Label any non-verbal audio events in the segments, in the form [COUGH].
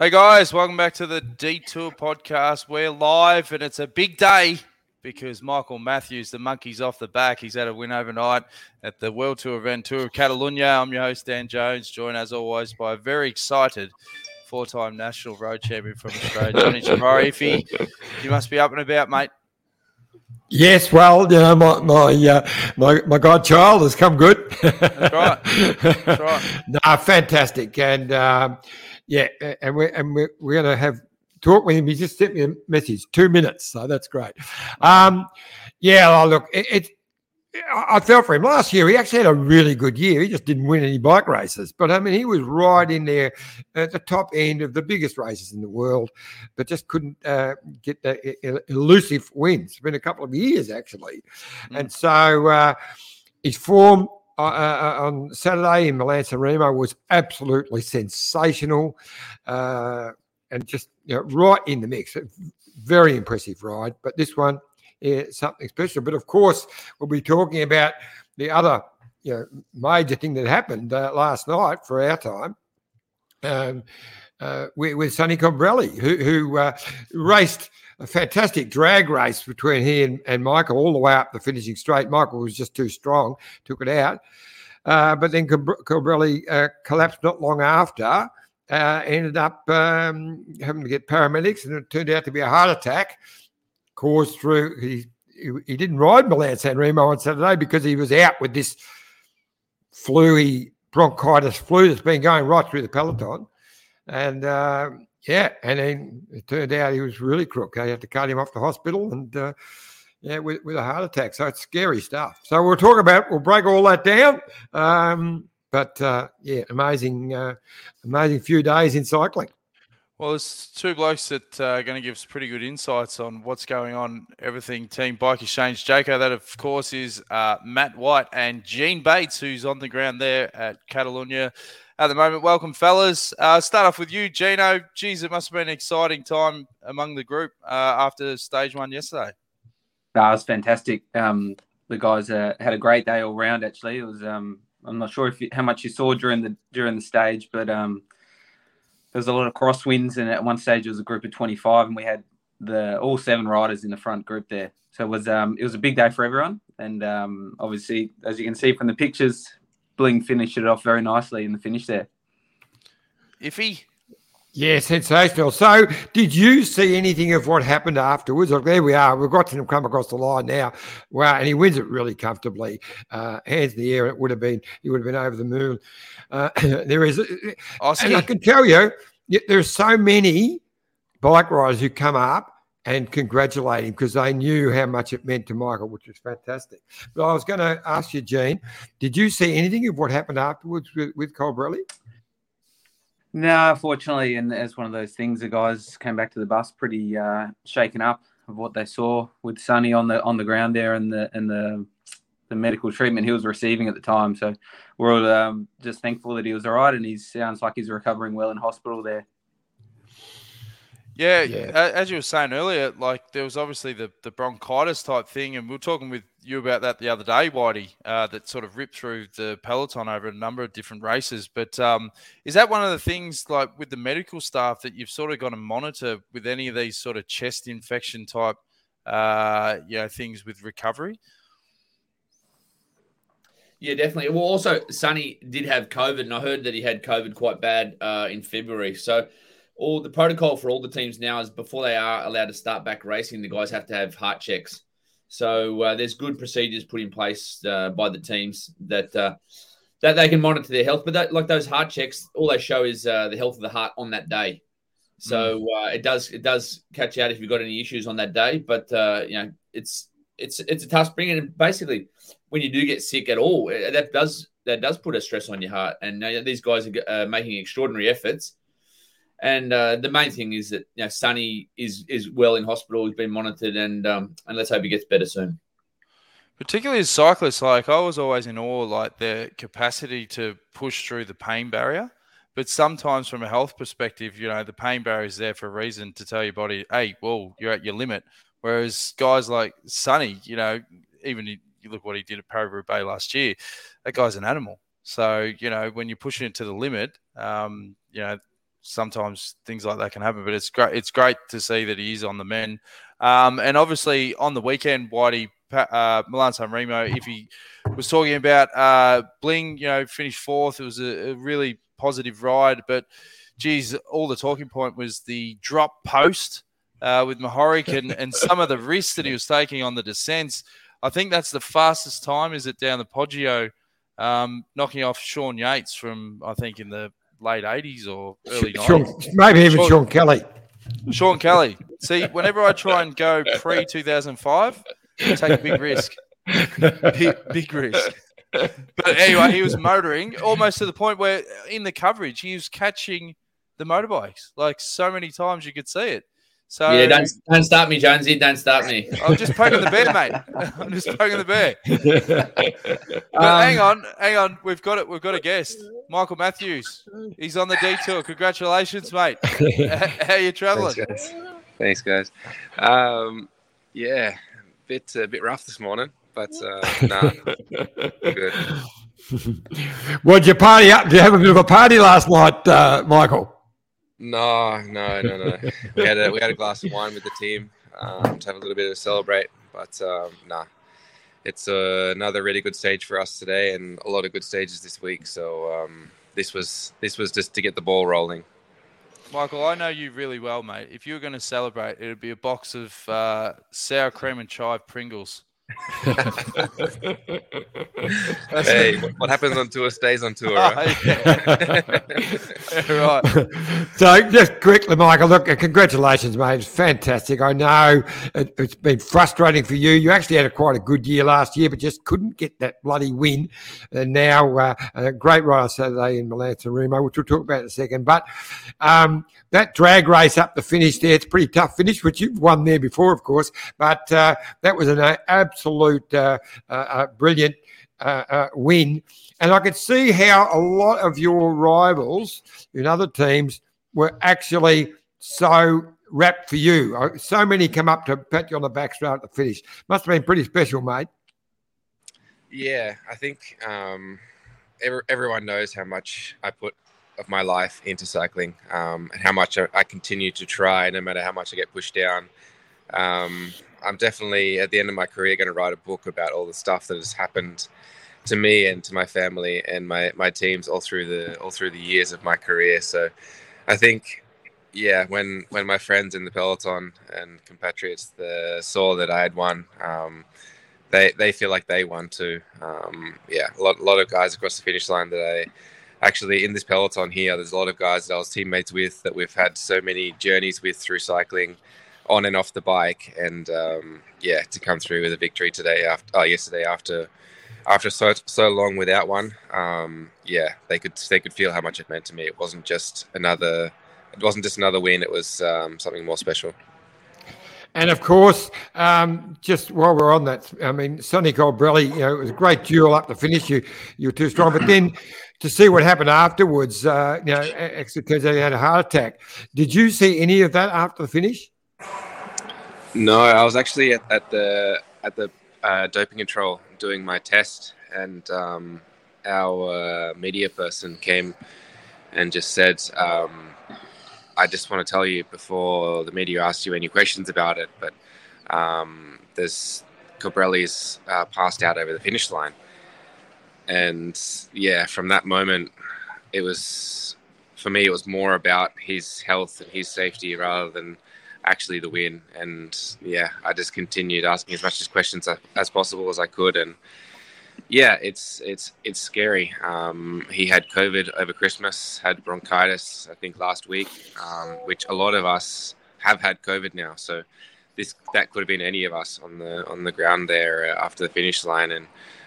Hey guys, welcome back to the Detour podcast. We're live and it's a big day because Michael Matthews, the monkey's off the back. He's had a win overnight at the World Tour event Tour of Catalunya. I'm your host, Dan Jones, joined as always by a very excited four time national road champion from Australia, Johnny Chamorro. Ify, you must be up and about, mate. Yes, well, you know, my my uh, my, my godchild has come good. That's right. That's right. [LAUGHS] no, fantastic, and um, yeah, and we're and we're, we're going to have talk with him. He just sent me a message, two minutes, so that's great. Um, yeah, oh, look, it, it, I felt for him last year. He actually had a really good year. He just didn't win any bike races, but I mean, he was right in there at the top end of the biggest races in the world, but just couldn't uh, get the elusive wins. It's been a couple of years actually, mm. and so uh, his form uh, on Saturday in Milan Remo was absolutely sensational uh, and just you know, right in the mix. Very impressive ride. But this one, yeah, something special. But of course, we'll be talking about the other you know, major thing that happened uh, last night for our time. Um, uh, with, with Sonny Colbrelli, who, who raced a fantastic drag race between he and, and Michael all the way up the finishing straight. Michael was just too strong, took it out. Uh, but then Colbrelli uh, collapsed not long after. Uh, ended up um, having to get paramedics, and it turned out to be a heart attack caused through. He he, he didn't ride Milan San Remo on Saturday because he was out with this fluey bronchitis flu that's been going right through the peloton, and uh, yeah, and then it turned out he was really crook. They had to cut him off the hospital and uh, yeah, with, with a heart attack. So it's scary stuff. So we'll talk about, we'll break all that down. Um, but uh, yeah, amazing, uh, amazing few days in cycling. Well, there's two blokes that uh, are going to give us pretty good insights on what's going on, everything Team Bike Exchange. Jayco, that of course is uh, Matt White and Gene Bates, who's on the ground there at Catalunya at the moment. Welcome, fellas. Uh, start off with you, Gino. Geez, it must have been an exciting time among the group uh, after stage one yesterday. That was fantastic. Um, the guys uh, had a great day all round. Actually, it was. Um, I'm not sure if you, how much you saw during the during the stage, but um, there was a lot of crosswinds, and at one stage it was a group of 25, and we had the all seven riders in the front group there. So it was um, it was a big day for everyone, and um, obviously, as you can see from the pictures, Bling finished it off very nicely in the finish there. Ify. Yeah, sensational. So, did you see anything of what happened afterwards? Look, there we are. We've got him come across the line now. Wow, and he wins it really comfortably. Uh, hands in the air. It would have been. He would have been over the moon. Uh, [CLEARS THROAT] there is, Oscar. and I can tell you, there's so many bike riders who come up and congratulate him because they knew how much it meant to Michael, which was fantastic. But I was going to ask you, Gene, did you see anything of what happened afterwards with, with Colbrelli? No, fortunately, and as one of those things, the guys came back to the bus pretty uh, shaken up of what they saw with Sonny on the on the ground there and the and the the medical treatment he was receiving at the time. So we're all um, just thankful that he was all right, and he sounds like he's recovering well in hospital there. Yeah, yeah, as you were saying earlier, like there was obviously the, the bronchitis type thing, and we were talking with you about that the other day, Whitey, uh, that sort of ripped through the peloton over a number of different races. But um, is that one of the things, like with the medical staff, that you've sort of got to monitor with any of these sort of chest infection type, uh, you know, things with recovery? Yeah, definitely. Well, also, Sonny did have COVID, and I heard that he had COVID quite bad uh, in February. So all the protocol for all the teams now is before they are allowed to start back racing, the guys have to have heart checks. So uh, there's good procedures put in place uh, by the teams that uh, that they can monitor their health. But that, like those heart checks, all they show is uh, the health of the heart on that day. So mm. uh, it does it does catch out if you've got any issues on that day. But uh, you know it's it's it's a tough spring, and basically when you do get sick at all, that does that does put a stress on your heart. And these guys are making extraordinary efforts and uh, the main thing is that you know Sonny is is well in hospital. He's been monitored, and um, and let's hope he gets better soon. Particularly as cyclists, like I was always in awe, like their capacity to push through the pain barrier. But sometimes, from a health perspective, you know, the pain barrier is there for a reason to tell your body, "Hey, well, you're at your limit." Whereas guys like Sonny, you know, even you look what he did at Paris Roubaix last year, that guy's an animal. So you know, when you're pushing it to the limit, um, you know, sometimes things like that can happen. But it's great. It's great to see that he is on the men, um, and obviously on the weekend, Whitey uh, Milan San Remo. If he was talking about uh, Bling, you know, finished fourth. It was a, a really positive ride, but geez, all the talking point was the drop post uh, with Mohoric and, [LAUGHS] and some of the risks that he was taking on the descents. I think that's the fastest time, is it, down the Poggio, um, knocking off Sean Yates from, I think, in the late 80s or early 90s. maybe even Sean, Sean Kelly. Sean Kelly. See, whenever I try and go pre 2005, take a big risk. [LAUGHS] Big, big risk. But anyway, he was motoring almost to the point where in the coverage, he was catching the motorbikes. Like so many times you could see it. So yeah, don't, don't start me, Jonesy. Don't start me. [LAUGHS] I'm just poking the bear, mate. I'm just poking the bear. [LAUGHS] but um, hang on, hang on. We've got it. We've got a guest, Michael Matthews. He's on the detour. Congratulations, mate. [LAUGHS] How you traveling? Thanks, guys. Thanks, guys. Um, yeah, bit a bit rough this morning, but uh, nah, good. Well, did you party up? Did you have a bit of a party last night, uh, Michael? No, no, no, no. we had a we had a glass of wine with the team um, to have a little bit of celebrate, but um, nah, it's uh, another really good stage for us today, and a lot of good stages this week. So um, this was this was just to get the ball rolling. Michael, I know you really well, mate. If you were going to celebrate, it would be a box of uh, sour cream and chive Pringles hey, what happens on tour stays on tour. Right? [LAUGHS] right. So, just quickly, Michael, look, congratulations, mate. It's fantastic. I know it, has been frustrating for you. You actually had a quite a good year last year, but just couldn't get that bloody win. And now, uh, a great ride on Saturday in Milan San Remo, which we'll talk about in a second. But um, that drag race up the finish there, it's a pretty tough finish, which you've won there before, of course. But uh, that was an absolute uh, uh, uh brilliant uh, uh, win. And I could see how a lot of your rivals in other teams were actually so wrapped for you. So many come up to pat you on the back straight at the finish. Must have been pretty special, mate. Yeah, I think um, every, everyone knows how much I put of my life into cycling um, and how much I, I, continue to try, no matter how much I get pushed down. Um, I'm definitely at the end of my career going to write a book about all the stuff that has happened to me and to my family and my, my teams all through the all through the years of my career. So I think yeah, when when my friends in the peloton and compatriots the, saw that I had won, um, they they feel like they won too. Um, yeah, a lot, a lot of guys across the finish line that I actually in this peloton here, there's a lot of guys that I was teammates with that we've had so many journeys with through cycling, on and off the bike, and um, yeah, to come through with a victory today after oh, yesterday after after so so long without one, um, yeah, they could they could feel how much it meant to me. It wasn't just another it wasn't just another win. It was um, something more special. And of course, um, just while we're on that, I mean, Sonny Colbrelli, you know, it was a great duel up to finish. You, you were too strong, but then to see what happened afterwards, uh, you know, actually because he had a heart attack. Did you see any of that after the finish? No, I was actually at, at the at the uh, doping control doing my test, and um, our uh, media person came and just said, um, "I just want to tell you before the media asks you any questions about it, but um, there's Colbrelli's uh, passed out over the finish line." and yeah, from that moment, it was for me. It was more about his health and his safety rather than actually the win. And yeah, I just continued asking as much as questions as possible as I could. And yeah, it's it's it's scary. Um, he had COVID over Christmas, had bronchitis, I think last week, um, which a lot of us have had COVID now. So this that could have been any of us on the on the ground there after the finish line and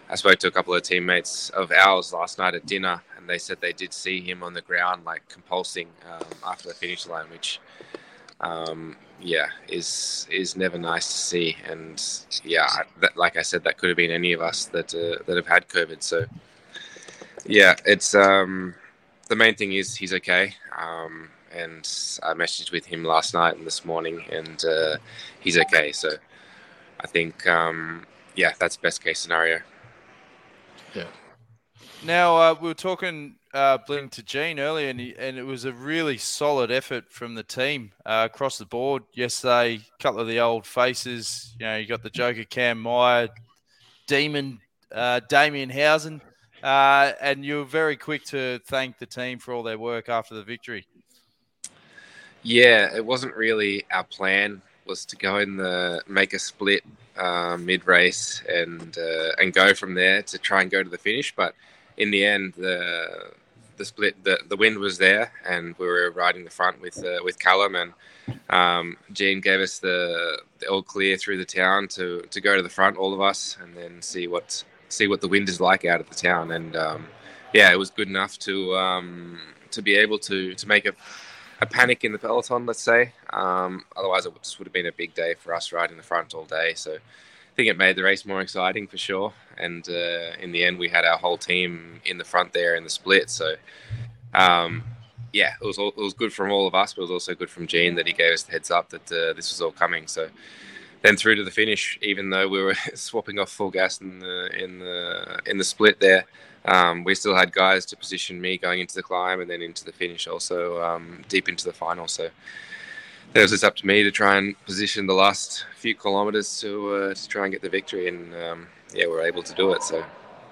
I spoke to a couple of teammates of ours last night at dinner, and they said they did see him on the ground, like compulsing um, after the finish line, which, um, yeah, is is never nice to see. And yeah, that, like I said, that could have been any of us that uh, that have had COVID. So yeah, it's um, the main thing is he's okay. Um, and I messaged with him last night and this morning, and uh, he's okay. So I think, um, yeah, that's best case scenario. Yeah. Now uh, we were talking uh, to Gene earlier, and, he, and it was a really solid effort from the team uh, across the board yesterday. A couple of the old faces, you know, you got the Joker Cam Meyer, Demon uh, Damien Housen, uh, and you were very quick to thank the team for all their work after the victory. Yeah, it wasn't really our plan was to go in the make a split uh, mid race and uh, and go from there to try and go to the finish. But in the end, the the split the, the wind was there, and we were riding the front with uh, with Callum and um, Gene gave us the, the all clear through the town to to go to the front, all of us, and then see what see what the wind is like out of the town. And um, yeah, it was good enough to um, to be able to to make a a panic in the peloton, let's say. Um, otherwise, it just would have been a big day for us riding the front all day. So I think it made the race more exciting for sure. And uh, in the end, we had our whole team in the front there in the split. So um, yeah, it was all, it was good from all of us, but it was also good from Gene that he gave us the heads up that uh, this was all coming. So then through to the finish, even though we were [LAUGHS] swapping off full gas in the in the in the split there, um, we still had guys to position me going into the climb and then into the finish, also um, deep into the final. So it was just up to me to try and position the last few kilometers to uh, to try and get the victory, and um, yeah, we are able to do it. So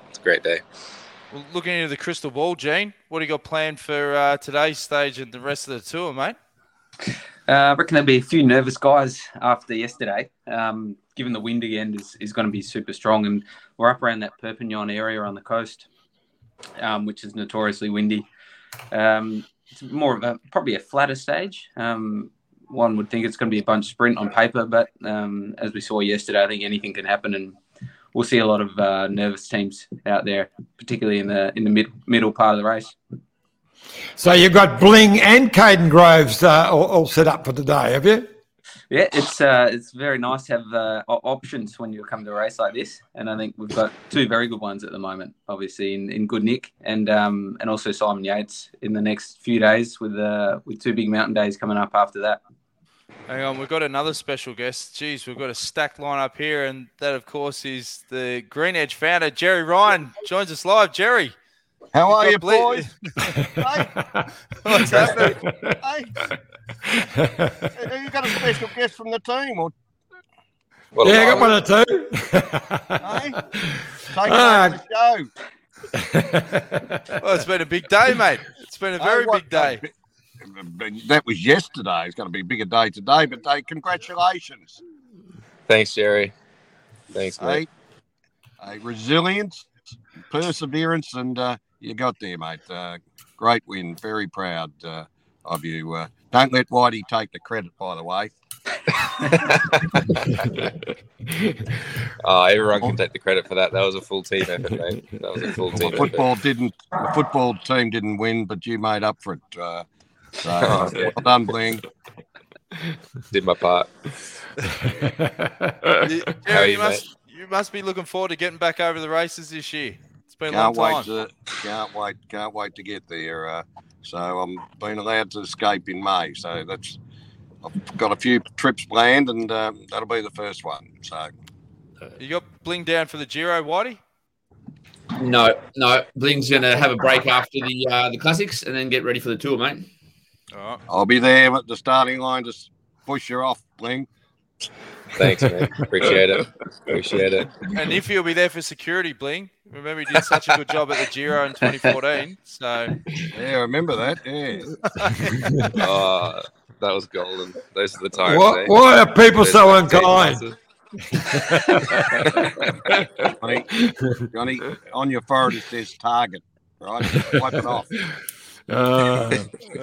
it's a great day. Well, looking into the crystal ball, Gene, what do you got planned for uh, today's stage and the rest of the tour, mate? Uh, I reckon there'll be a few nervous guys after yesterday. Um, given the wind again is, is going to be super strong, and we're up around that Perpignan area on the coast, um, which is notoriously windy. Um, it's more of a probably a flatter stage. Um, one would think it's going to be a bunch sprint on paper, but um, as we saw yesterday, I think anything can happen, and we'll see a lot of uh, nervous teams out there, particularly in the in the mid, middle part of the race. So you've got Bling and Kaden Groves uh, all, all, set up for today, have you? Yeah, it's uh, it's very nice to have uh, options when you come to a race like this, and I think we've got two very good ones at the moment. Obviously, in, in Good Nick and um, and also Simon Yates in the next few days with uh, with two big mountain days coming up after that. Hang on, we've got another special guest. Geez, we've got a stacked line up here, and that, of course, is the Green Edge founder, Gerry Ryan, joins us live. Gerry, how are you, ble- boys? hey, [LAUGHS] what's happening? hey, have you got a special guest from the team, or? Well, yeah, I got one or two. hey, [LAUGHS] take uh, the show. well, it's been a big day, mate. It's been a very hey, big day. That was yesterday. It's going to be a bigger day today, but congratulations. Thanks, Gerry. Thanks, mate. Hey, hey resilience, perseverance, and uh, you got there, mate. Uh, great win. Very proud uh, of you. Uh, don't let Whitey take the credit, by the way. oh, [LAUGHS] everyone can take the credit for that. That was a full team effort, mate. That was a full team. The football effort. didn't. The football team didn't win, but you made up for it. Uh, so well done, Bling. Did my part. [LAUGHS] How you, you must, you must be looking forward to getting back over the races this year It's been can't a long wait time. to can't wait can't wait to get there. Uh, so I'm being allowed to escape in May. So that's I've got a few trips planned, and um, that'll be the first one. So you got Bling down for the Giro, Whitey? No, no. Bling's going to have a break after the uh, the classics, and then get ready for the tour, mate. All right. I'll be there at the starting line to push you off, Bling. Thanks, man. Appreciate it. Appreciate it. And if you'll be there for security, Bling. Remember, you did such a good job at the Giro in 2014. So yeah, I remember that. Yeah. oh, [LAUGHS] that was golden. Those are the times. What, eh? why are people Those so unkind? [LAUGHS] Johnny, Johnny, on your forehead it says target. Right, wipe it off. Uh,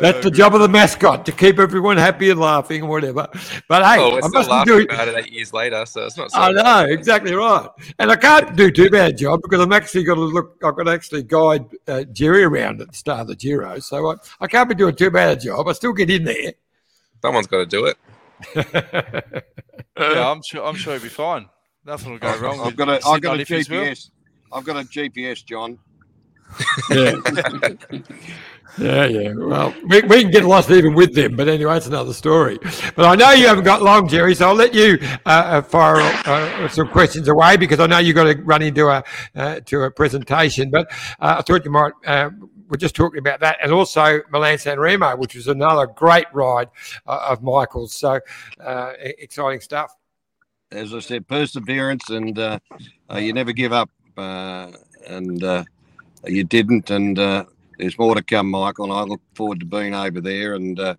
that's the job of the mascot to keep everyone happy and laughing and whatever. But hey, oh, I must do about it eight years later, so it's not. So I know exactly right, and I can't do too bad a job because I'm actually got to look. I've got to actually guide uh, Gerry around at the start of the Giro, so I, I can't be doing too bad a job. I still get in there. Someone's got to do it. [LAUGHS] yeah, I'm sure. I'm sure he'll be fine. Nothing will go wrong. I've got a. I've got a GPS. I've got a GPS, John. Yeah. [LAUGHS] [LAUGHS] Yeah, yeah. Well, we, we can get lost even with them, but anyway, it's another story. But I know you haven't got long, Gerry, so I'll let you uh, uh fire uh, some questions away because I know you've got to run into a uh, to a presentation. But uh, I thought you might uh, we're just talking about that, and also Milan San Remo, which was another great ride uh, of Michael's. So uh, exciting stuff. As I said, perseverance, and uh, uh, you never give up, uh, and uh, you didn't. And there's more to come, Michael. And I look forward to being over there and uh,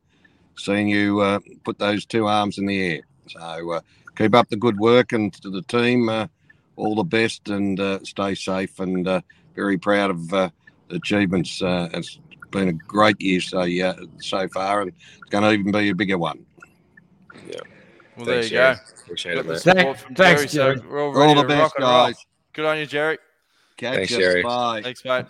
seeing you uh, put those two arms in the air. So uh, keep up the good work, and to the team, all the best, and stay safe. And very proud of the achievements. it's been a great year so yeah so far, and it's going to even be a bigger one. Yeah. Well, Thanks, there you Gerry. go. Appreciate Got it, the mate. support from thanks, Gerry, so Gerry. we're all All the to best, rock and roll. guys. Good on you, Gerry. Catch Thanks, us. Gerry. Bye. Thanks, mate.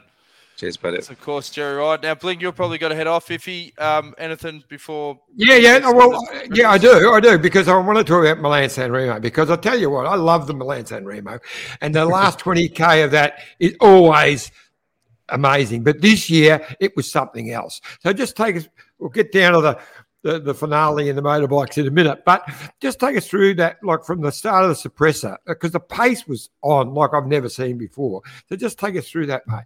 Cheers, buddy. That's of course Gerry Ryan. Now, Bling, you've probably got to head off. Iffy, um, anything before? Yeah, yeah. no, Well, yeah, I do. I do because I want to talk about Milan San Remo because I tell you what, I love the Milan San Remo, and the last [LAUGHS] twenty k of that is always amazing. But this year it was something else. So just take us. We'll get down to the. The, the finale in the motorbikes in a minute, but just take us through that, like from the start of the suppressor, because the pace was on like I've never seen before. So just take us through that, mate.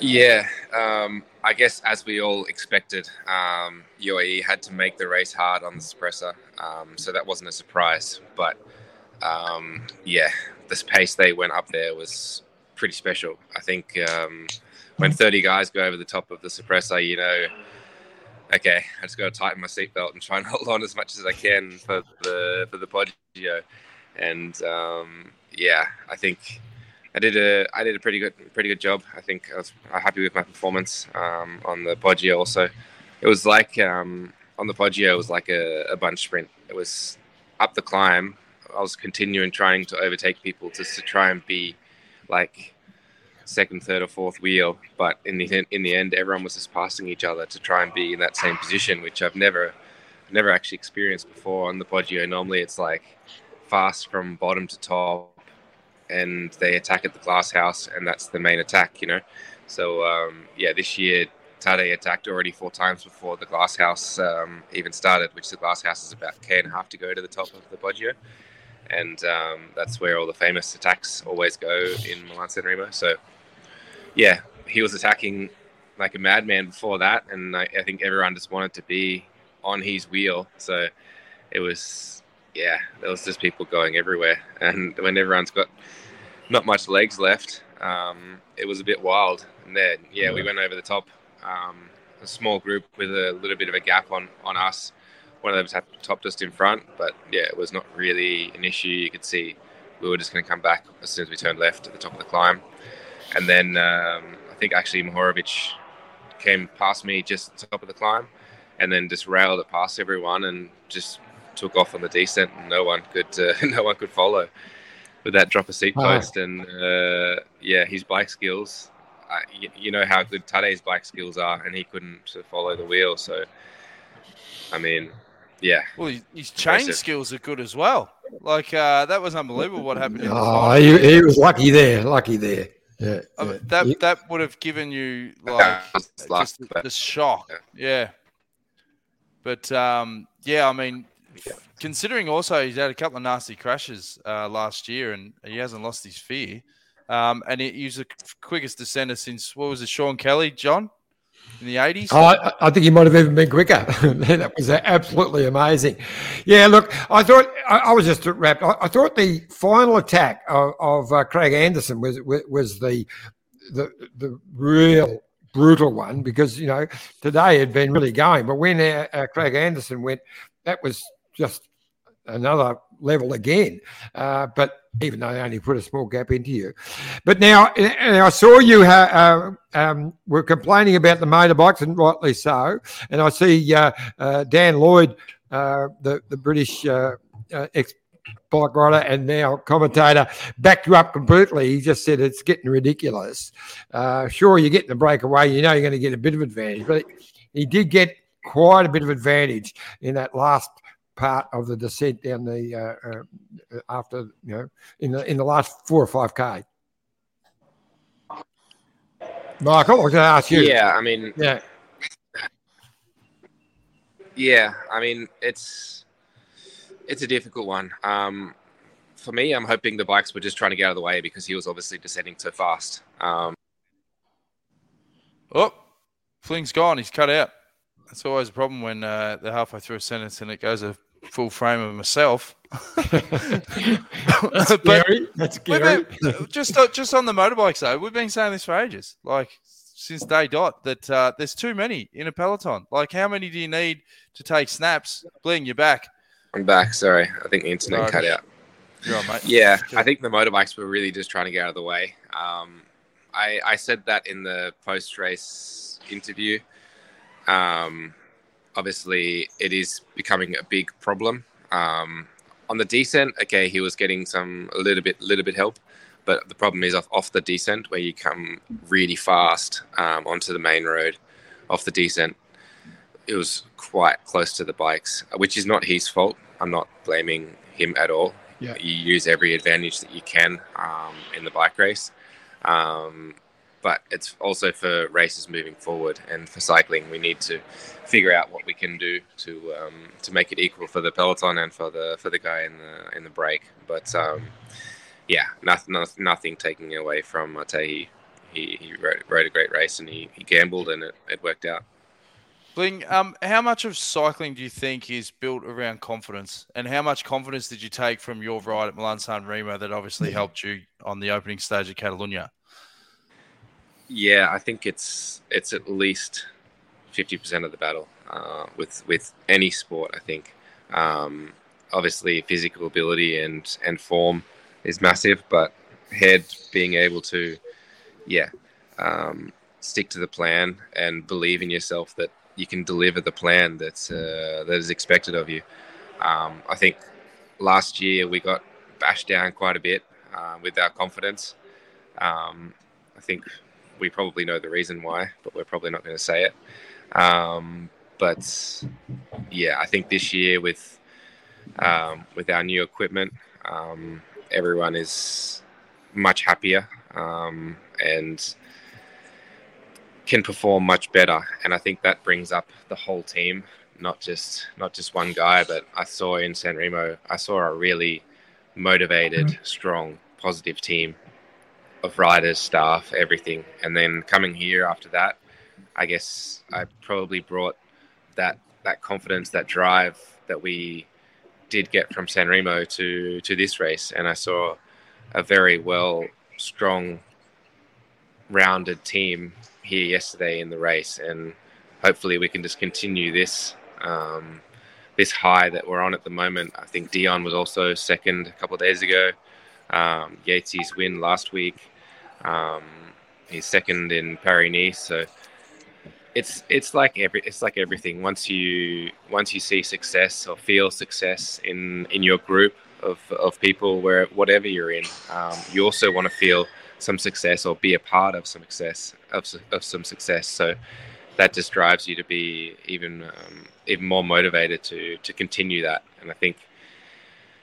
Yeah, um, I guess as we all expected, um, UAE had to make the race hard on the suppressor, um, so that wasn't a surprise. But um, yeah, this pace they went up there was pretty special. I think um, when 30 guys go over the top of the suppressor, you know, okay, I just got to tighten my seatbelt and try and [LAUGHS] hold on as much as I can for the for the Poggio. And um, yeah, I think I did a I did a pretty good pretty good job. I think I was happy with my performance um, on the Poggio. Also, it was like um, on the Poggio, it was like a, a bunch sprint. It was up the climb. I was continuing trying to overtake people just to try and be like second, third, or fourth wheel. But in the in the end, everyone was just passing each other to try and be in that same position, which I've never never actually experienced before on the Poggio. Normally, it's like fast from bottom to top and they attack at the glass house, and that's the main attack, you know. So um, yeah, this year Tadej attacked already four times before the glass house um, even started, which the glass house is about k and a half to go to the top of the Poggio, and um, that's where all the famous attacks always go in Milan San Remo. So yeah, he was attacking like a madman before that, and I, I think everyone just wanted to be on his wheel. So it was yeah, there was just people going everywhere, and when everyone's got not much legs left, um, it was a bit wild. And then yeah, we went over the top. Um, a small group with a little bit of a gap on on us. One of them had topped us in front, but yeah, it was not really an issue. You could see we were just going to come back as soon as we turned left at the top of the climb, and then um, I think actually Mohoric came past me just at the top of the climb, and then just railed it past everyone and just took off on the descent, and no one could uh, [LAUGHS] no one could follow with that drop of seat Wow. post. And uh, yeah, his bike skills, uh, you, you know how good Tadej's bike skills are, and he couldn't follow the wheel. So, I mean, yeah, Well, his, his chain Impressive. skills are good as well. Like uh, that was unbelievable. What happened in the Oh, he, he was lucky there, lucky there. Yeah, I yeah. that Yeah. that would have given you like That just last- the, the shock. Yeah. But um, yeah, I mean, considering also he's had a couple of nasty crashes uh, last year and he hasn't lost his fear. Um, and he, he was the quickest descender since what was it, Sean Kelly, John, in the eighties. Oh, I, I think he might have even been quicker. [LAUGHS] that was absolutely amazing. Yeah, look, I thought I, I was just wrapped. I, I thought the final attack of, of uh, Craig Anderson was was, was the, the the real brutal one because you know today had been really going, but when uh, uh, Craig Anderson went, that was just another level again. Uh, but even though they only put a small gap into you, but now, I saw you uh, um, were complaining about the motorbikes, and rightly so. And I see uh, uh, Dan Lloyd, uh, the the British uh, ex bike rider and now commentator, backed you up completely. He just said it's getting ridiculous. Sure, you're getting the breakaway, you know you're going to get a bit of advantage, but he did get quite a bit of advantage in that last part of the descent down the uh, uh, after you know in the in the last four or five k. Michael, I was going to ask you. yeah. I mean, Yeah. Yeah, I mean it's it's a difficult one. Um, for me, I'm hoping the bikes were just trying to get out of the way because he was obviously descending so fast. Um, Oh, Bling's gone. He's cut out. That's always a problem when uh, they're halfway through a sentence and it goes a full frame of myself. [LAUGHS] That's [LAUGHS] scary. That's scary. been- just uh, just on the motorbikes though, we've been saying this for ages, like since day dot, that uh, there's too many in a peloton. Like, how many do you need to take snaps? Bling, you're back. I'm back. Sorry, I think the internet Right. cut out. On, mate. Yeah, I think the motorbikes were really just trying to get out of the way. Um, I, I said that in the post race interview. Um, obviously, it is becoming a big problem. Um, on the descent, okay, he was getting some a little bit little bit help, but the problem is off, off the descent where you come really fast um, onto the main road. Off the descent, it was quite close to the bikes, which is not his fault. I'm not blaming him at all. Yeah. You use every advantage that you can um, in the bike race. Um, but it's also for races moving forward and for cycling, we need to figure out what we can do to um, to make it equal for the peloton and for the for the guy in the in the break. But um, yeah, nothing nothing taking away from Matej. He he, he rode, rode a great race and he, he gambled and it, it worked out. Bling, um, how much of cycling do you think is built around confidence? And how much confidence did you take from your ride at Milan San Remo that obviously helped you on the opening stage of Catalunya? Yeah, I think it's it's at least fifty percent of the battle uh, with with any sport. I think um, obviously physical ability and and form is massive, but head being able to yeah um, stick to the plan and believe in yourself that you can deliver the plan that's uh, that is expected of you. Um, I think last year we got bashed down quite a bit uh, with our confidence. Um, I think we probably know the reason why, but we're probably not going to say it. Um, but yeah, I think this year with um, with our new equipment, um, everyone is much happier um, and can perform much better. And I think that brings up the whole team, not just not just one guy. But I saw in San Remo, I saw a really motivated, strong, positive team of riders, staff, everything. And then coming here after that, I guess I probably brought that that confidence, that drive that we did get from San Remo to to this race, and I saw a very well, strong, rounded team here yesterday in the race, and hopefully we can just continue this. Um, this high that we're on at the moment. I think Dion was also second a couple of days ago. Um, Yatesy's win last week. Um, he's second in Paris Nice. So it's it's like every it's like everything. Once you once you see success or feel success in in your group of of people, where whatever you're in, um, you also want to feel some success or be a part of some success of, of some success. So that just drives you to be even um, even more motivated to to continue that. And I think,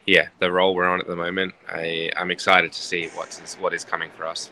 yeah, the role we're on at the moment, I I'm excited to see what's what is coming for us.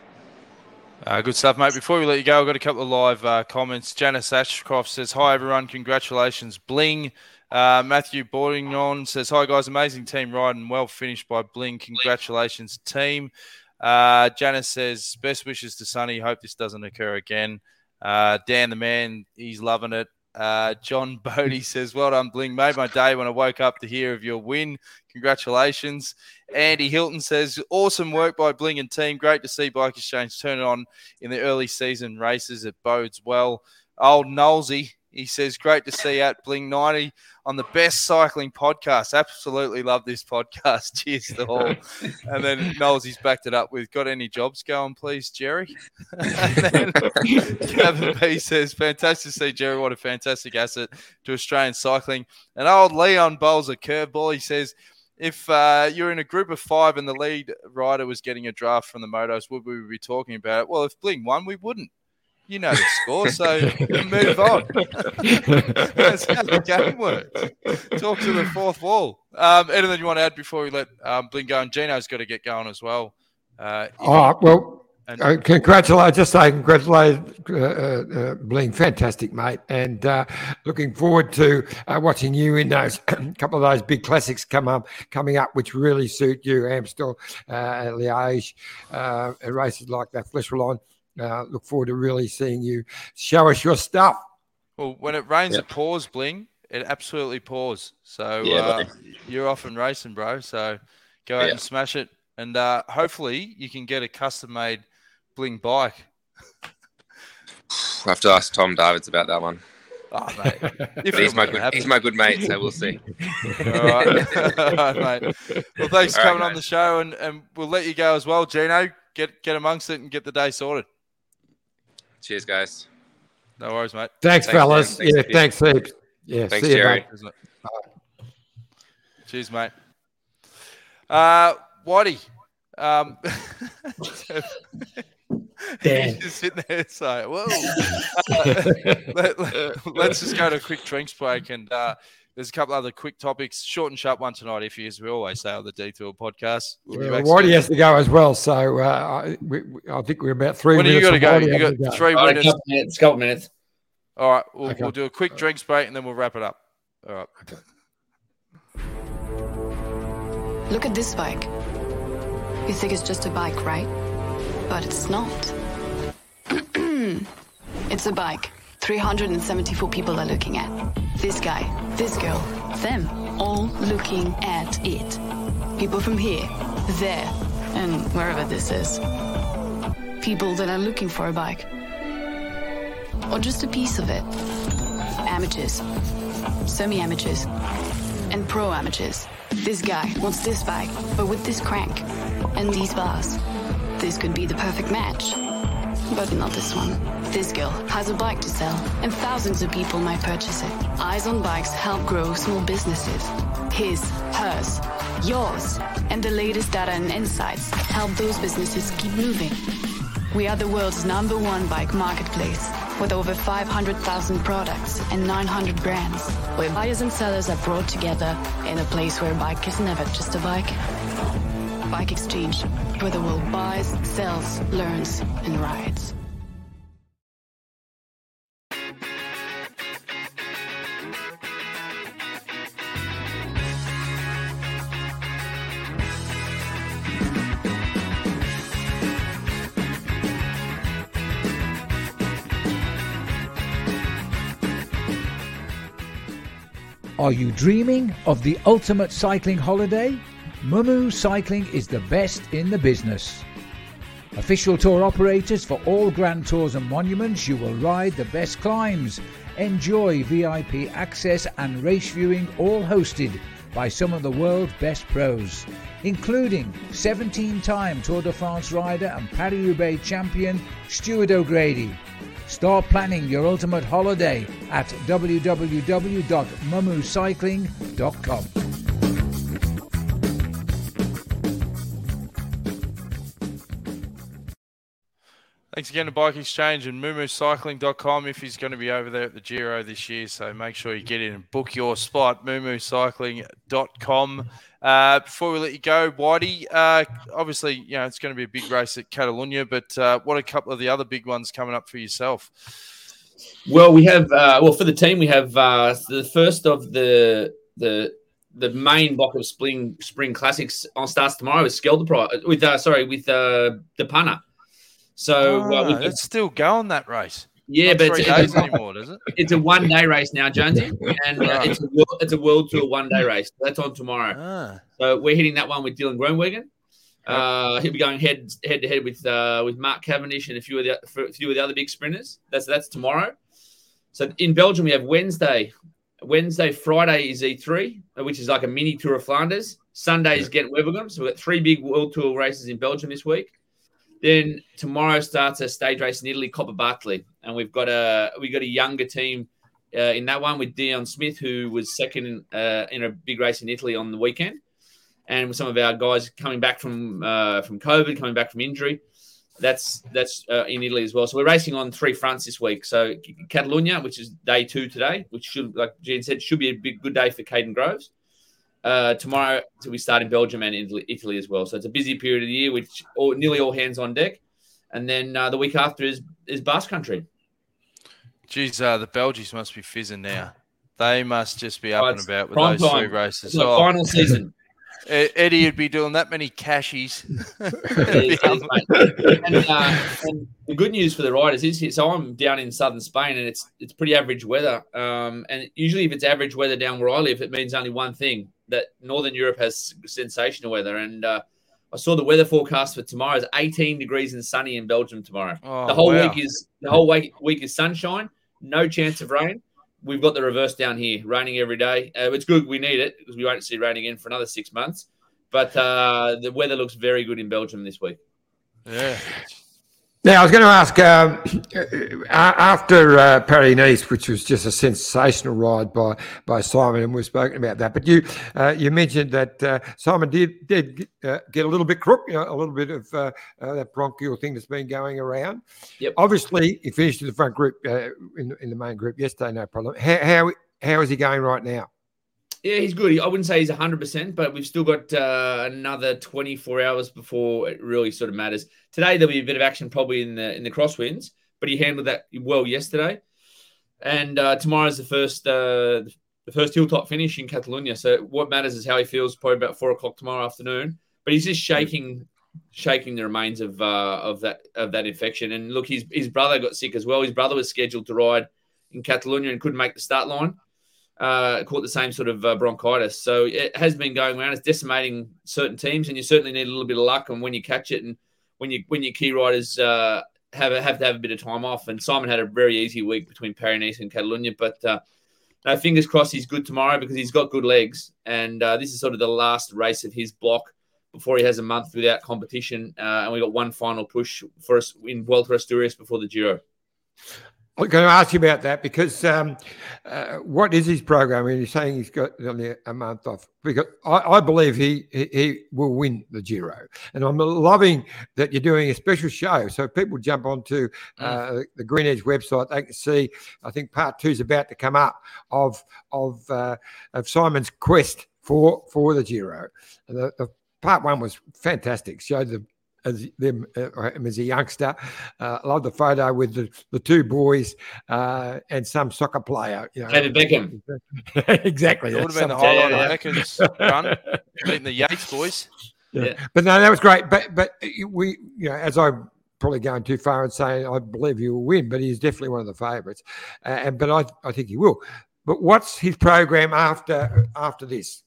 Uh, good stuff, mate. Before we let you go, I've got a couple of live uh, comments. Janice Ashcroft says, Hi, everyone. Congratulations. Bling. Uh, Matthew Bourdignon says, Hi, guys. Amazing team ride and well finished by Bling. Congratulations, team. Uh, Janice says, Best wishes to Sonny. Hope this doesn't occur again. Uh, Dan the man, he's loving it. Uh, John [LAUGHS] Bodie says, Well done, Bling. Made my day when I woke up to hear of your win. Congratulations. Andy Hilton says, Awesome work by Bling and team. Great to see Bike Exchange turn it on in the early season races. It bodes well. Old Knowlesy, he says, Great to see at Bling 90 on the best cycling podcast. Absolutely love this podcast. [LAUGHS] Cheers to all. [LAUGHS] and then Knowlesy's backed it up with, Got any jobs going, please, Gerry? [LAUGHS] and then B says, Fantastic to see Gerry. What a fantastic asset to Australian cycling. And old Leon bowls a curveball. He says, if uh, you're in a group of five and the lead rider was getting a draft from the motos, would we be talking about it? Well, if Bling won, we wouldn't. You know the score, so [LAUGHS] move on. That's how the game works. Talk to the fourth wall. Um, anything you want to add before we let um, Bling go? And Gino's got to get going as well. Uh, Oh, well, and, uh, congratulate, just say congratulate uh, uh, uh, Bling, fantastic, mate. And uh, looking forward to uh, watching you in those [CLEARS THROAT] couple of those big classics come up, coming up, which really suit you, Amstel, uh, Liège, uh, and races like that, Flèche Wallonne. uh, look forward to really seeing you show us your stuff. Well, when it rains, Yep. it pours, bling. It absolutely pours. So Yeah, uh, you're off and racing, bro. So go out Yeah. and smash it, and uh, hopefully you can get a custom-made bling bike. We'll have to ask Tom Davids about that one. Oh, mate. [LAUGHS] If he's my good, happen. he's my good mate, so we'll see. [LAUGHS] All right. [LAUGHS] All right, mate. Well, thanks for All right, coming on mate. the show, and, and we'll let you go as well, Gino. Get get amongst it and get the day sorted. Cheers, guys. No worries, mate. Thanks, Thanks, fellas. Jim. yeah, Thanks, thanks heaps. Yeah, Thanks, see you, Gerry. mate. Cheers, mate. Uh, Whitey. Um, Dan. [LAUGHS] He's just sitting there saying, "Whoa." Uh, [LAUGHS] [LAUGHS] let, us just go to a quick drinks break, and uh, there's a couple other quick topics, short and sharp one tonight. If you, as we always say on the Detour podcast, we'll be Yeah, Whitey has to go as well, so uh, I, we, we- I think we're about three When do you minutes. got to go? You having got to three All right, a winners. couple minutes. Couple minutes. All right, we'll, Okay. we'll do a quick drinks break, and then we'll wrap it up. All right. Look at this bike. You think it's just a bike, right? But it's not. [CLEARS THROAT] it's a bike. 374 people are looking at. This guy, this girl, them, all looking at it. People from here, there, and wherever this is. People that are looking for a bike. Or just a piece of it. Amateurs, semi amateurs, and pro amateurs. This guy wants this bike, but with this crank and these bars. This could be the perfect match. But not this one. This girl has a bike to sell, and thousands of people might purchase it. Eyes on Bikes help grow small businesses. His, hers, yours, and the latest data and insights help those businesses keep moving. We are the world's number one bike marketplace with over 500,000 products and 900 brands, where buyers and sellers are brought together in a place where a bike is never just a bike. Bike Exchange, where the world buys, sells, learns, and rides. Are you dreaming of the ultimate cycling holiday? Mummu Cycling is the best in the business. Official tour operators for all grand tours and monuments, you will ride the best climbs. Enjoy VIP access and race viewing, all hosted by some of the world's best pros, including 17 time Tour de France rider and Paris Roubaix champion Stuart O'Grady. Start planning your ultimate holiday at www.mummucycling.com. Thanks again to Bike Exchange and MummuCycling.com if he's going to be over there at the Giro this year. So make sure you get in and book your spot, MummuCycling.com. Uh, before we let you go, Whitey, uh, obviously, you know, it's going to be a big race at Catalunya, but uh, what a couple of the other big ones coming up for yourself? Well, we have uh, well for the team we have uh, the first of the the the main block of spring spring classics on starts tomorrow with Scheldeprijs with uh, sorry with the punter. So Ah, we've got- it's still going, that race. yeah, Not but it's, it's, [LAUGHS] anymore, does it? it's a one day race now, Jonesy, [LAUGHS] and uh, it's a world, it's a world tour one day race. That's on tomorrow. Ah, So we're hitting that one with Dylan Groenewegen. Uh, he'll be going head head to head with uh, with Mark Cavendish and a few of the a few of the other big sprinters. That's that's tomorrow. So in Belgium we have Wednesday, Wednesday, Friday is E3, which is like a mini Tour of Flanders. Sunday is Ghent Wevelgem. So we've got three big World Tour races in Belgium this week. Then tomorrow starts a stage race in Italy, Coppi Bartali, and we've got a we got a younger team uh, in that one with Dion Smith, who was second uh, in a big race in Italy on the weekend, and with some of our guys coming back from uh, from COVID, coming back from injury. That's that's uh, in Italy as well. So we're racing on three fronts this week. So Catalunya, which is day two today, which should, like Gene said, should be a big good day for Kaden Groves. Uh, tomorrow, so we start in Belgium and Italy, Italy as well. So it's a busy period of the year, which all, nearly all hands on deck. And then uh, the week after is is Basque Country. geez, uh, the Belgians must be fizzing now. They must just be up Oh, and about with those time. three races. It's Oh, final season. [LAUGHS] [LAUGHS] Eddie would be doing that many cashies. [LAUGHS] and, uh, and, the good news for the riders is so I'm down in southern Spain and it's it's pretty average weather. Um, and usually if it's average weather down where I live, it means only one thing that Northern Europe has sensational weather. And uh, I saw the weather forecast for tomorrow is 18 degrees and sunny in Belgium tomorrow. Oh, the whole wow. week is the whole week week is sunshine, no chance of rain. We've got the reverse down here, raining every day. Uh, it's good. We need it because we won't see rain again for another six months. But uh, the weather looks very good in Belgium this week. Yeah. Now, I was going to ask um, after uh, Paris Nice, which was just a sensational ride by by Simon, and we've spoken about that. But you uh, you mentioned that uh, Simon did did uh, get a little bit crook, you know, a little bit of uh, uh, that bronchial thing that's been going around. Yep. Obviously, he finished in the front group in, in the main group yesterday, no problem. How, how how is he going right now? Yeah, he's good. I wouldn't say he's 100%, but we've still got uh, another 24 hours before it really sort of matters. Today, there'll be a bit of action probably in the in the crosswinds, but he handled that well yesterday. And uh, tomorrow's the first uh, the first hilltop finish in Catalonia. So what matters is how he feels probably about four o'clock tomorrow afternoon. But he's just shaking shaking the remains of uh, of that of that infection. And look, his his brother got sick as well. His brother was scheduled to ride in Catalonia and couldn't make the start line uh, caught the same sort of uh, bronchitis. So it has been going around. It's decimating certain teams, and you certainly need a little bit of luck. And when you catch it, and when you when your key riders uh, have have to have a bit of time off. And Simon had a very easy week between Paris and Catalonia, but. Uh, no, fingers crossed he's good tomorrow because he's got good legs. And uh, this is sort of the last race of his block before he has a month without competition. Uh, and we got one final push for us in Vuelta Asturias before the Giro. I'm going to ask you about that because um, uh, what is his program? And he's saying he's got only a month off because I, I believe he, he, he will win the Giro, and I'm loving that you're doing a special show so people jump onto uh, the Green Edge website. They can see. I think part two is about to come up of of uh, of Simon's quest for for the Giro. And the, the part one was fantastic. Showed the as them uh, him as a youngster. Uh, love the photo with the, the two boys uh, and some soccer player. You know, David Beckham. [LAUGHS] exactly. It would have been the Some- highlight yeah. of Becker's run, beating the Yates boys. Yeah. Yeah. But no, that was great. But but we, you know, as I'm probably going too far and saying I believe he will win, but he's definitely one of the favourites. Uh, and but I I think he will. But what's his program after after this?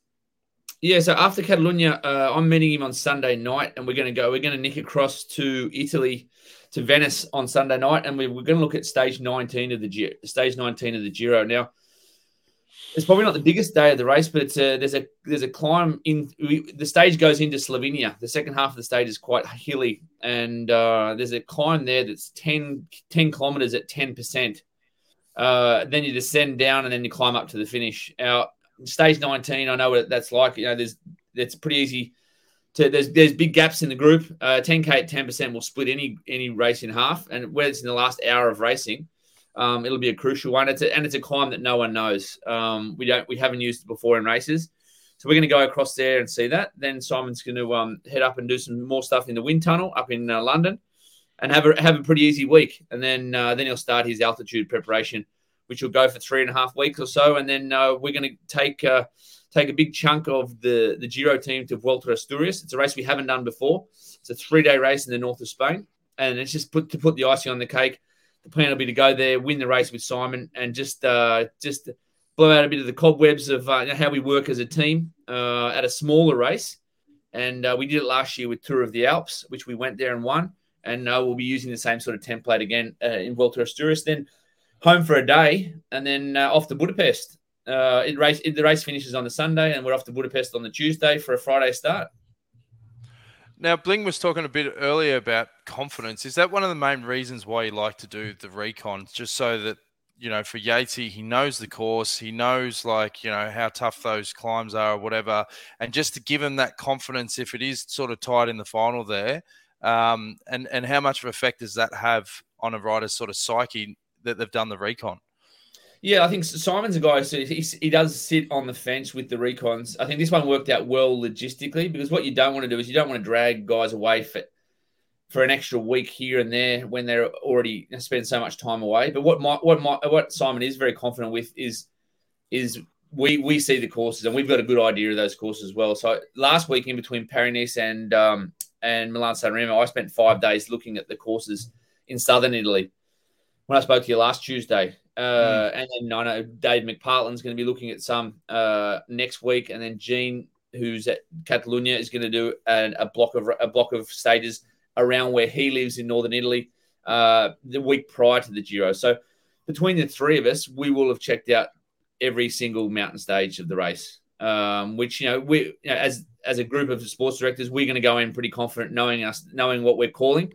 Yeah, so after Catalonia, uh, I'm meeting him on Sunday night, and we're going to go. We're going to nick across to Italy, to Venice on Sunday night, and we, we're going to look at stage 19 of the Giro. Stage 19 of the Giro. Now, it's probably not the biggest day of the race, but a, there's a there's a climb in. We, the stage goes into Slovenia. The second half of the stage is quite hilly, and uh, there's a climb there that's 10, 10 kilometers at ten percent. Uh, then you descend down, and then you climb up to the finish. Now, stage 19 i know what that's like you know there's it's pretty easy to there's there's big gaps in the group. Uh 10k at 10% will split any any race in half and whether it's in the last hour of racing um it'll be a crucial one. It's a, and it's a climb that no one knows. Um we don't we haven't used it before in races. So we're going to go across there and see that. Then simon's going to um head up and do some more stuff in the wind tunnel up in uh, london and have a have a pretty easy week. And then uh, then he'll start his altitude preparation which will go for three and a half weeks or so, and then uh, we're going to take uh, take a big chunk of the the Giro team to Vuelta Asturias. It's a race we haven't done before. It's a three day race in the north of Spain, and it's just put to put the icing on the cake. The plan will be to go there, win the race with Simon, and just uh, just blow out a bit of the cobwebs of uh, how we work as a team uh, at a smaller race. And uh, we did it last year with Tour of the Alps, which we went there and won. And we'll be using the same sort of template again uh, in Vuelta Asturias. Then home for a day, and then uh, off to Budapest. Uh, it race it, the race finishes on the Sunday, and we're off to Budapest on the Tuesday for a Friday start. Now, Bling was talking a bit earlier about confidence. Is that one of the main reasons why you like to do the recon, just so that you know, for Yatesy, he knows the course, he knows like you know how tough those climbs are or whatever, and just to give him that confidence if it is sort of tight in the final there, um, and and how much of effect does that have on a rider's sort of psyche that they've done the recon? Yeah, I think Simon's a guy. He, he does sit on the fence with the recons. I think this one worked out well logistically because what you don't want to do is you don't want to drag guys away for for an extra week here and there when they're already spend so much time away. But what my, what my, what Simon is very confident with is is we we see the courses and we've got a good idea of those courses as well. So last week in between Paris and um, and Milan San Remo, I spent five days looking at the courses in southern Italy. When I spoke to you last Tuesday, uh, mm. and then I know Dave McPartland's going to be looking at some uh, next week, and then Gene, who's at Catalunya, is going to do a, a block of a block of stages around where he lives in northern Italy uh, the week prior to the Giro. So between the three of us, we will have checked out every single mountain stage of the race. Um, which you know we you know, as as a group of sports directors, we're going to go in pretty confident, knowing us, knowing what we're calling.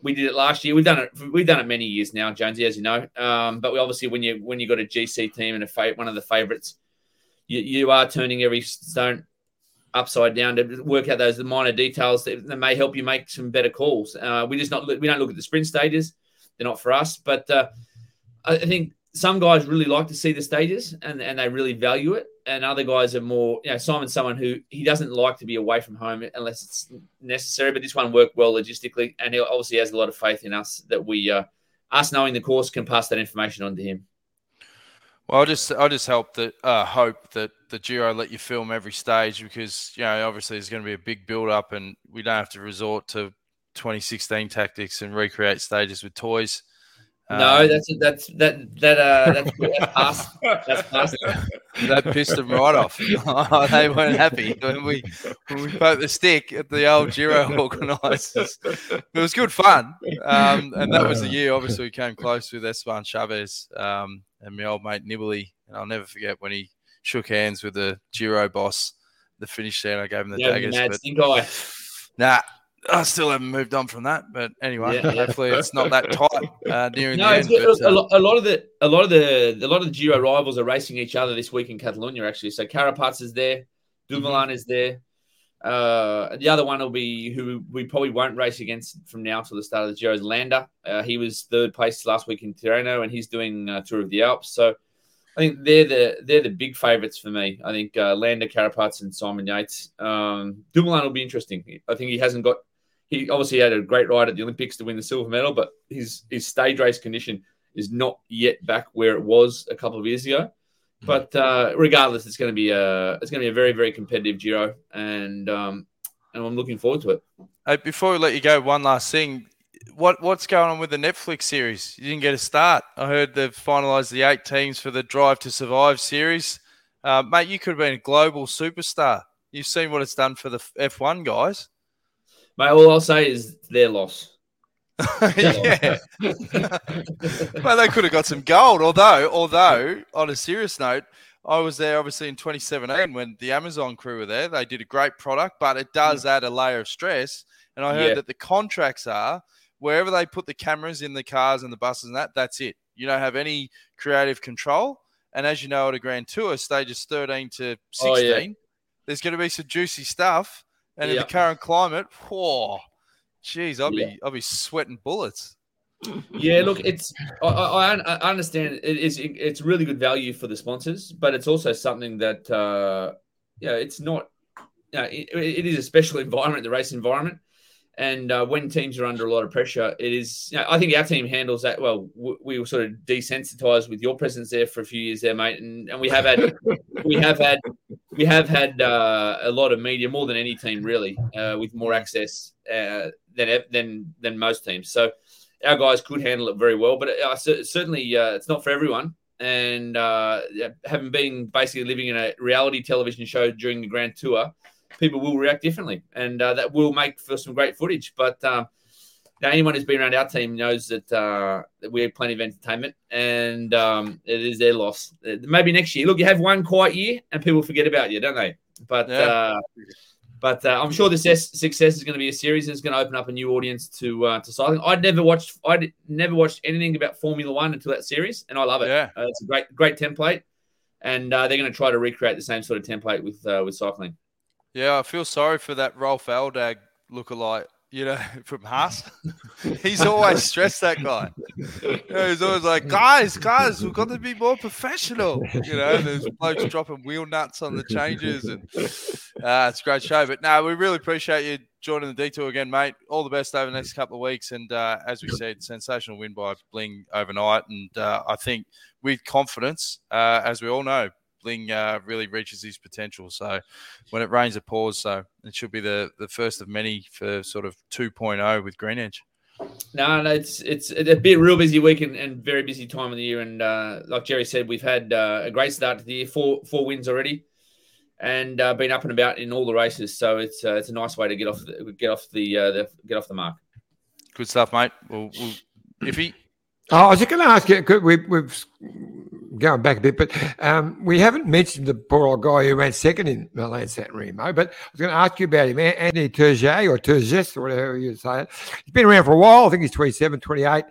We did it last year. We've done it. We've done it many years now, Jonesy, as you know. Um, but we obviously, when you when you got a GC team and a fa- one of the favourites, you, you are turning every stone upside down to work out those minor details that, that may help you make some better calls. Uh, we just not we don't look at the sprint stages; they're not for us. But uh, I think some guys really like to see the stages and, and they really value it. And other guys are more, you know, Simon's someone who he doesn't like to be away from home unless it's necessary. But this one worked well logistically, and he obviously has a lot of faith in us that we, uh, us knowing the course, can pass that information on to him. Well, I just I just hope that uh, hope that the Giro let you film every stage because you know obviously there's going to be a big build up and we don't have to resort to 2016 tactics and recreate stages with toys. No, um, that's that's that that uh that's, that's past. That's past. that pissed them right off. [LAUGHS] they weren't happy when we when we poked the stick at the old Giro [LAUGHS] organisers. It was good fun, um, and that was the year. Obviously, we came close with Esteban Chaves um, and my old mate Nibali. And I'll never forget when he shook hands with the Giro boss. The finish there, I gave him the yeah, daggers. Mad but, nah, I still haven't moved on from that, but anyway, yeah, hopefully it's not that tight uh, nearing no, the end. But, a, uh, a, lot of the a lot of the a lot of the Giro rivals are racing each other this week in Catalonia. Actually, so Carapaz is there, Dumoulin mm-hmm. is there. Uh, the other one will be who we probably won't race against from now till the start of the Giro is Landa. Uh, he was third place last week in Tirreno, and he's doing uh, Tour of the Alps. So I think they're the they're the big favourites for me. I think uh, Landa, Carapaz, and Simon Yates. Um, Dumoulin will be interesting. I think he hasn't got he obviously had a great ride at the Olympics to win the silver medal, but his his stage race condition is not yet back where it was a couple of years ago. But uh, regardless, it's going to be a it's going to be a very very competitive Giro, and um, and I'm looking forward to it. Hey, before we let you go, one last thing. What what's going on with the Netflix series? You didn't get a start. I heard they've finalised the eight teams for the Drive to Survive series. Uh, mate, you could have been a global superstar. You've seen what it's done for the F1 guys. Mate, all I'll say is their loss. [LAUGHS] yeah. [LAUGHS] well, they could have got some gold. Although, although, on a serious note, I was there obviously in 2017 when the Amazon crew were there. They did a great product, but it does mm. add a layer of stress. And I heard yeah. that the contracts are wherever they put the cameras in the cars and the buses and that, that's it. You don't have any creative control. And as you know, at a Grand Tour, stages 13 to 16, oh, yeah. there's going to be some juicy stuff. And in the current climate, whoa, geez, I'll be I'll be sweating bullets. Yeah, look, it's I, I, I understand it is it's really good value for the sponsors, but it's also something that uh, yeah, it's not. You know, it, it is a special [LAUGHS] environment, the race environment, and uh, when teams are under a lot of pressure, it is. You know, I think our team handles that well. We were sort of desensitized with your presence there for a few years there, mate, and, and we have had [LAUGHS] we have had we have had uh, a lot of media more than any team really, uh, with more access uh, than than than most teams. So our guys could handle it very well, but uh, certainly uh, it's not for everyone. And having been basically living in a reality television show during the Grand Tour people will react differently, and uh, that will make for some great footage. But um, now anyone who's been around our team knows that, uh, that we have plenty of entertainment, and um, it is their loss. Uh, maybe next year. Look, you have one quiet year, and people forget about you, don't they? But yeah. uh, but uh, I'm sure this success is going to be a series that's going to open up a new audience to uh, to cycling. I'd never watched I'd never watched anything about Formula One until that series, and I love it. Yeah, uh, it's a great great template, and uh, they're going to try to recreate the same sort of template with uh, with cycling. Yeah, I feel sorry for that Rolf Aldag lookalike, you know, [LAUGHS] from Haas. [LAUGHS] he's always stressed that guy. You know, he's always like, guys, guys, we've got to be more professional. You know, there's blokes dropping wheel nuts on the changes, and uh, it's a great show. But no, we really appreciate you joining the detour again, mate. All the best over the next couple of weeks, and uh, as we said, sensational win by Bling overnight, and uh, I think with confidence, uh, as we all know, Bling uh, really reaches his potential. So when it rains, it pours. So it should be the the first of many for sort of 2.0 with Green Edge. No, no, it's it's a bit real busy week and, and very busy time of the year. And uh, like Gerry said, we've had uh, a great start to the year, four four wins already, and uh, been up and about in all the races. So it's uh, it's a nice way to get off the, get off the, uh, the get off the mark. Good stuff, mate. Well, we'll if he Oh, I was just going to ask you. We, we've going back a bit, but um, we haven't mentioned the poor old guy who ran second in Milan San Remo. But I was going to ask you about him, Anthony Turgis or Turgis, or whatever you say it. He's been around for a while. I think he's 27, 28.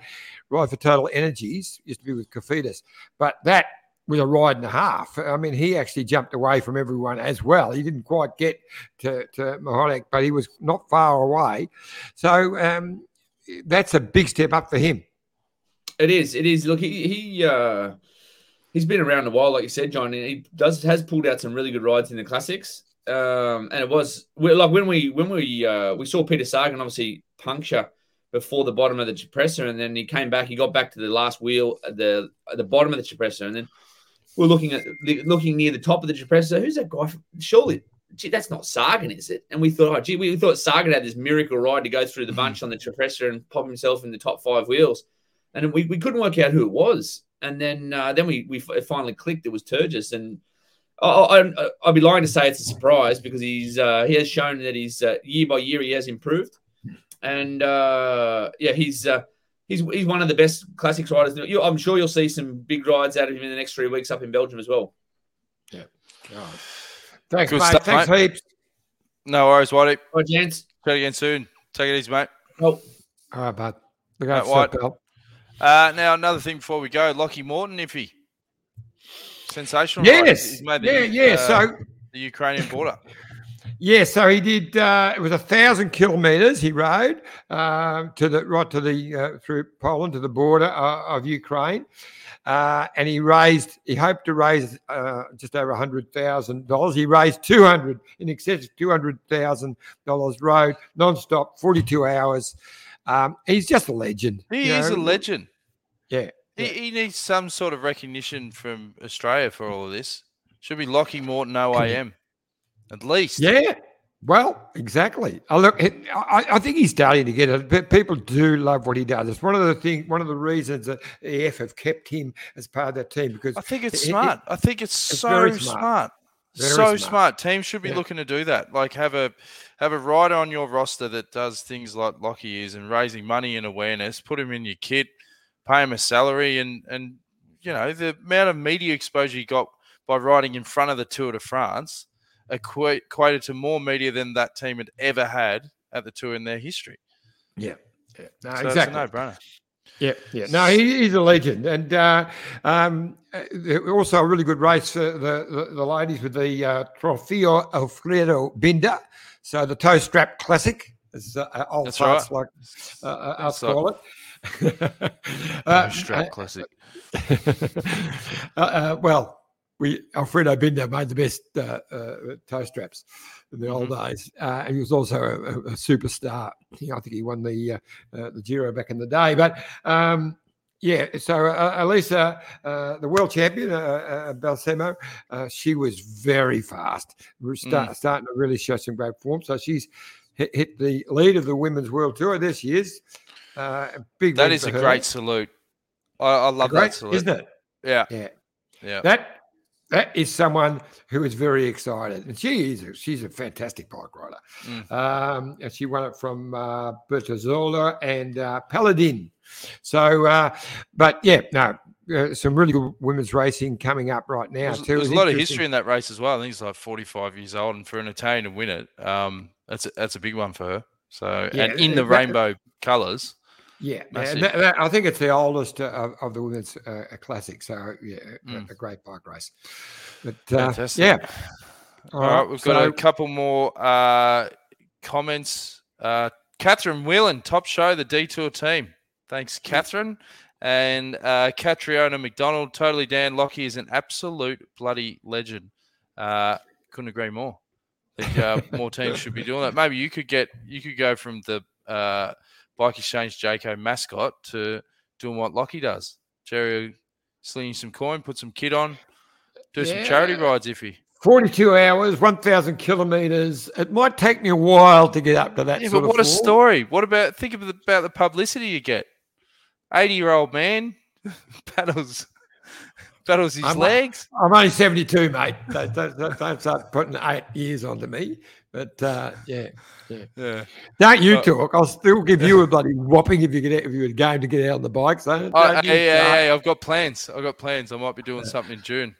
Ride for Total Energies. Used to be with Cofidis, but that was a ride and a half. I mean, he actually jumped away from everyone as well. He didn't quite get to, to but he was not far away. So um, that's a big step up for him. It is. It is. Look, he he uh, he's been around a while, like you said, John. And he does has pulled out some really good rides in the classics. Um, and it was like when we when we uh, we saw Peter Sagan obviously puncture before the bottom of the Cipressa, and then he came back. He got back to the last wheel at the at the bottom of the Cipressa, and then we're looking at the, looking near the top of the Cipressa. Who's that guy? From, surely, gee, that's not Sagan, is it? And we thought, oh, gee, we thought Sagan had this miracle ride to go through the bunch on the Cipressa and pop himself in the top five wheels and we, we couldn't work out who it was. And then uh, then we we finally clicked. It was Turgis, and I, I, I'd be lying to say it's a surprise because he's uh, he has shown that he's uh, year by year he has improved, and uh, yeah, he's uh, he's he's one of the best classics riders. I'm sure you'll see some big rides out of him in the next three weeks up in Belgium as well. Yeah. Right. Thanks, Good mate. stuff, Thanks mate. heaps. no worries, Whitey. All right, gents. Chat again soon. Take it easy, mate. Oh, All right, bud. Look Right, out, White. pal. Uh, now another thing before we go, Lockie Morton, if he sensational. Yes. He's made the, Yeah, yeah. uh, So the Ukrainian border. [LAUGHS] Yeah, so he did. Uh, it was a thousand kilometres he rode uh, to the right to the uh, through Poland to the border uh, of Ukraine, uh, and he raised. He hoped to raise uh, just over a hundred thousand dollars. He raised two hundred in excess of two hundred thousand dollars. Rode non-stop, forty-two hours. Um, he's just a legend. He is a legend. Yeah, He, he needs some sort of recognition from Australia for all of this. Should be Lockie Morton OAM, at least. Yeah. Well, exactly. I look, I, I think he's starting to get it. But people do love what he does. It's one of the things, one of the reasons that EF have kept him as part of that team because I think it's it- it- smart. I think it's, it's so smart. smart. Very so smart. smart. Teams should be Yeah. looking to do that. Like have a have a rider on your roster that does things like Lockie is and raising money and awareness. Put him in your kit, pay him a salary, and and you know the amount of media exposure you got by riding in front of the Tour de France equated to more media than that team had ever had at the tour in their history. Yeah. yeah. No, So exactly. a no-brainer. Yeah, yeah. No, he, he's a legend, and uh, um, uh, also a really good race for the, the, the ladies with the uh, Trofeo Alfredo Binda. So the toe strap classic, as uh, old That's farts like uh, uh, us right. call it. [LAUGHS] Uh, strap classic. [LAUGHS] uh, uh, well, we Alfredo Binda made the best uh, uh, toe straps in the old days. Uh, he was also a, a, superstar. He- I think he won the uh, uh, the Giro back in the day. But um, yeah, so uh, Elisa, uh, the world champion, uh, uh, Balsamo, uh, she was very fast. We're start, starting to really show some great form. So she's hit, hit the lead of the women's world tour. There she is. Uh, big That is a her. great salute. I, I love Great, that salute. isn't it? Yeah, Yeah. yeah. That that is someone who is very excited, and she is. a- She's a fantastic bike rider. Mm. Um, and she won it from uh, Bertizzolo and uh, Paladin. So, uh, but yeah, no, uh, some really good women's racing coming up right now There's, too. there's a lot of history in that race as well. I think he's like 45 years old, and for an Italian to win it, um, that's a, that's a big one for her. So, Yeah, and in the that- rainbow colours, Yeah, that, that- I think it's the oldest uh, of, of the women's uh, classic. So yeah, a- Mm. a, great bike race. But uh, yeah, All right, we've got a couple more uh, comments. Uh, Catherine Whelan, top show, the Detour team. Thanks, Catherine. And uh, Catriona McDonald, totally Dan Lockie is an absolute bloody legend. Uh, couldn't agree more. I think uh, more teams should be doing that. Maybe you could get you could go from the uh, Bike Exchange Jayco mascot to doing what Lockie does. Gerry will sling some coin, put some kit on, Do some charity rides, if he. 42 hours, 1,000 kilometres. It might take me a while to get up to that Yeah, sort but of what a form. story! What about think of the, about the publicity you get? Eighty-year-old man [LAUGHS] battles battles his I'm- legs. I'm only 72, mate. Don't, don't, don't- don't start putting eight years onto me. But uh, yeah, Yeah. don't you Uh, talk. I'll still give you a [LAUGHS] bloody whopping if you get out, if you were game to get out on the bike. So don't Oh, you hey, hey, start. hey, I've got plans. I've got plans. I might be doing something in June.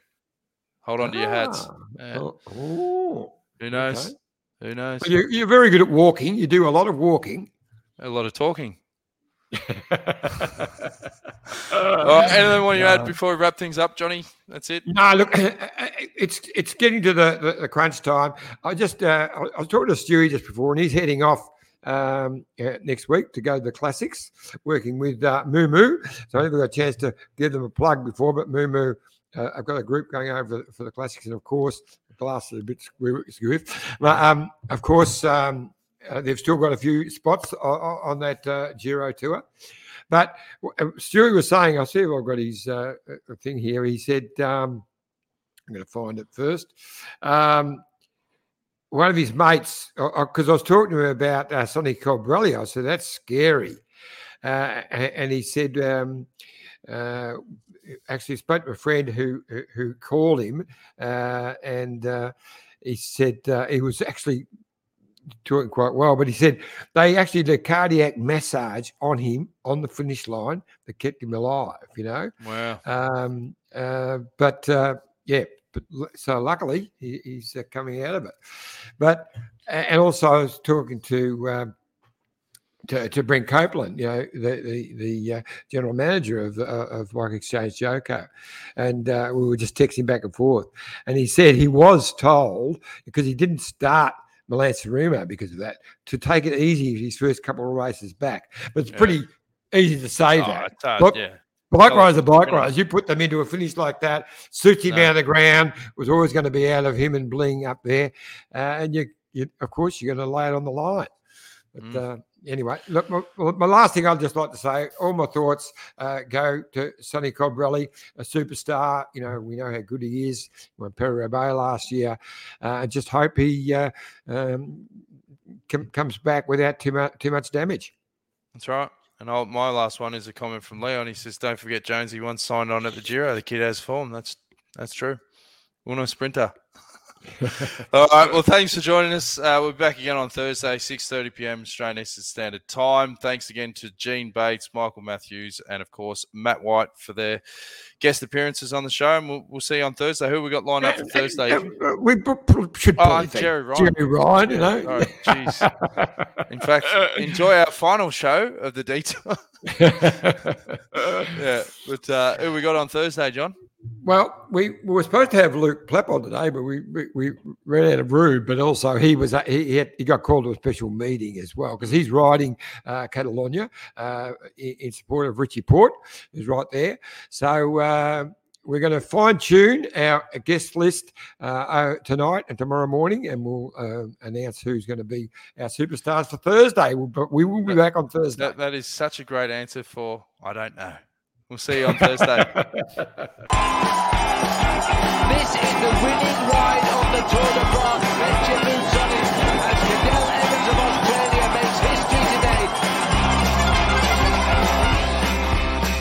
Hold on to your hats. Ah, Yeah. oh, oh. Who knows? okay. Who knows? Well, you, you're very good at walking. You do a lot of walking. A lot of talking. Right, anything want you add before we wrap things up, Johnny? That's it. No, look, [CLEARS THROAT] it's it's getting to the, the, the crunch time. I just uh, I was talking to Stewie just before, and he's heading off um, uh, next week to go to the classics, working with uh, Mummu. So I never got a chance to give them a plug before, but Mummu, uh, I've got a group going over for the classics, and of course, the glass is a bit squiff. But um, of course, um, uh, they've still got a few spots on, on that uh, Giro tour. But uh, Stewie was saying, I see I've got his uh, uh, thing here. He said, um, I'm going to find it first. Um, one of his mates, because I was talking to him about uh, Sonny Colbrelli, I said, that's scary. Uh, and he said, um, uh, actually spoke to a friend who who- who called him, uh, and uh, he said uh, he was actually doing quite well. But he said they actually did a cardiac massage on him on the finish line that kept him alive. You know, Wow. um, uh, but uh, yeah, but so luckily he, he's uh, coming out of it. But and also I was talking to. Um, to, to Brent Copeland, you know, the the, the uh, general manager of uh, of Bike Exchange Jayco, and uh, we were just texting back and forth. And he said he was told because he didn't start Milan Sanremo because of that to take it easy his first couple of races back. But it's Yeah. pretty easy to say Oh, that. hard, Look, yeah. Bike Oh, rides are bike rides. You put them into a finish like that, suits him No. of the ground, was always going to be out of him and bling up there. Uh, and you, you, of course, you're going to lay it on the line. But Mm. uh, anyway, look, my, my last thing I'd just like to say, all my thoughts uh, go to Sonny Colbrelli, a superstar. You know, we know how good he is. He won Paris Roubaix last year. Uh, I just hope he uh, um, com- comes back without too much, too much damage. That's right. And I'll, my last one is a comment from Leon. He says, "Don't forget Jonesy once signed on at the Giro. The kid has form. That's that's true. Uno sprinter." [LAUGHS] All right. Well, thanks for joining us. Uh, we're back again on Thursday, six thirty PM Australian Eastern Standard Time. Thanks again to Gene Bates, Michael Matthews, and of course Matt White for their guest appearances on the show. And we'll, we'll see you on Thursday. Who we got lined up for Thursday? Uh, uh, we should Oh, Gerry Ryan. Gerry Ryan, you know. Sorry, jeez. In fact, enjoy our final show of the detour. [LAUGHS] yeah, but uh, who we got on Thursday, John? Well, we, we were supposed to have Luke Plapp on today, but we, we, we ran out of room. But also, he was he he, had, he got called to a special meeting as well because he's riding uh, Catalonia uh, in, in support of Richie Porte, who's right there. So uh, we're going to fine tune our guest list uh, uh, tonight and tomorrow morning, and we'll uh, announce who's going to be our superstars for Thursday. We'll, but we will be back on Thursday. That, that is such a great answer for I don't know. We'll see you on Thursday. [LAUGHS] this is the winning ride of the Tour de France.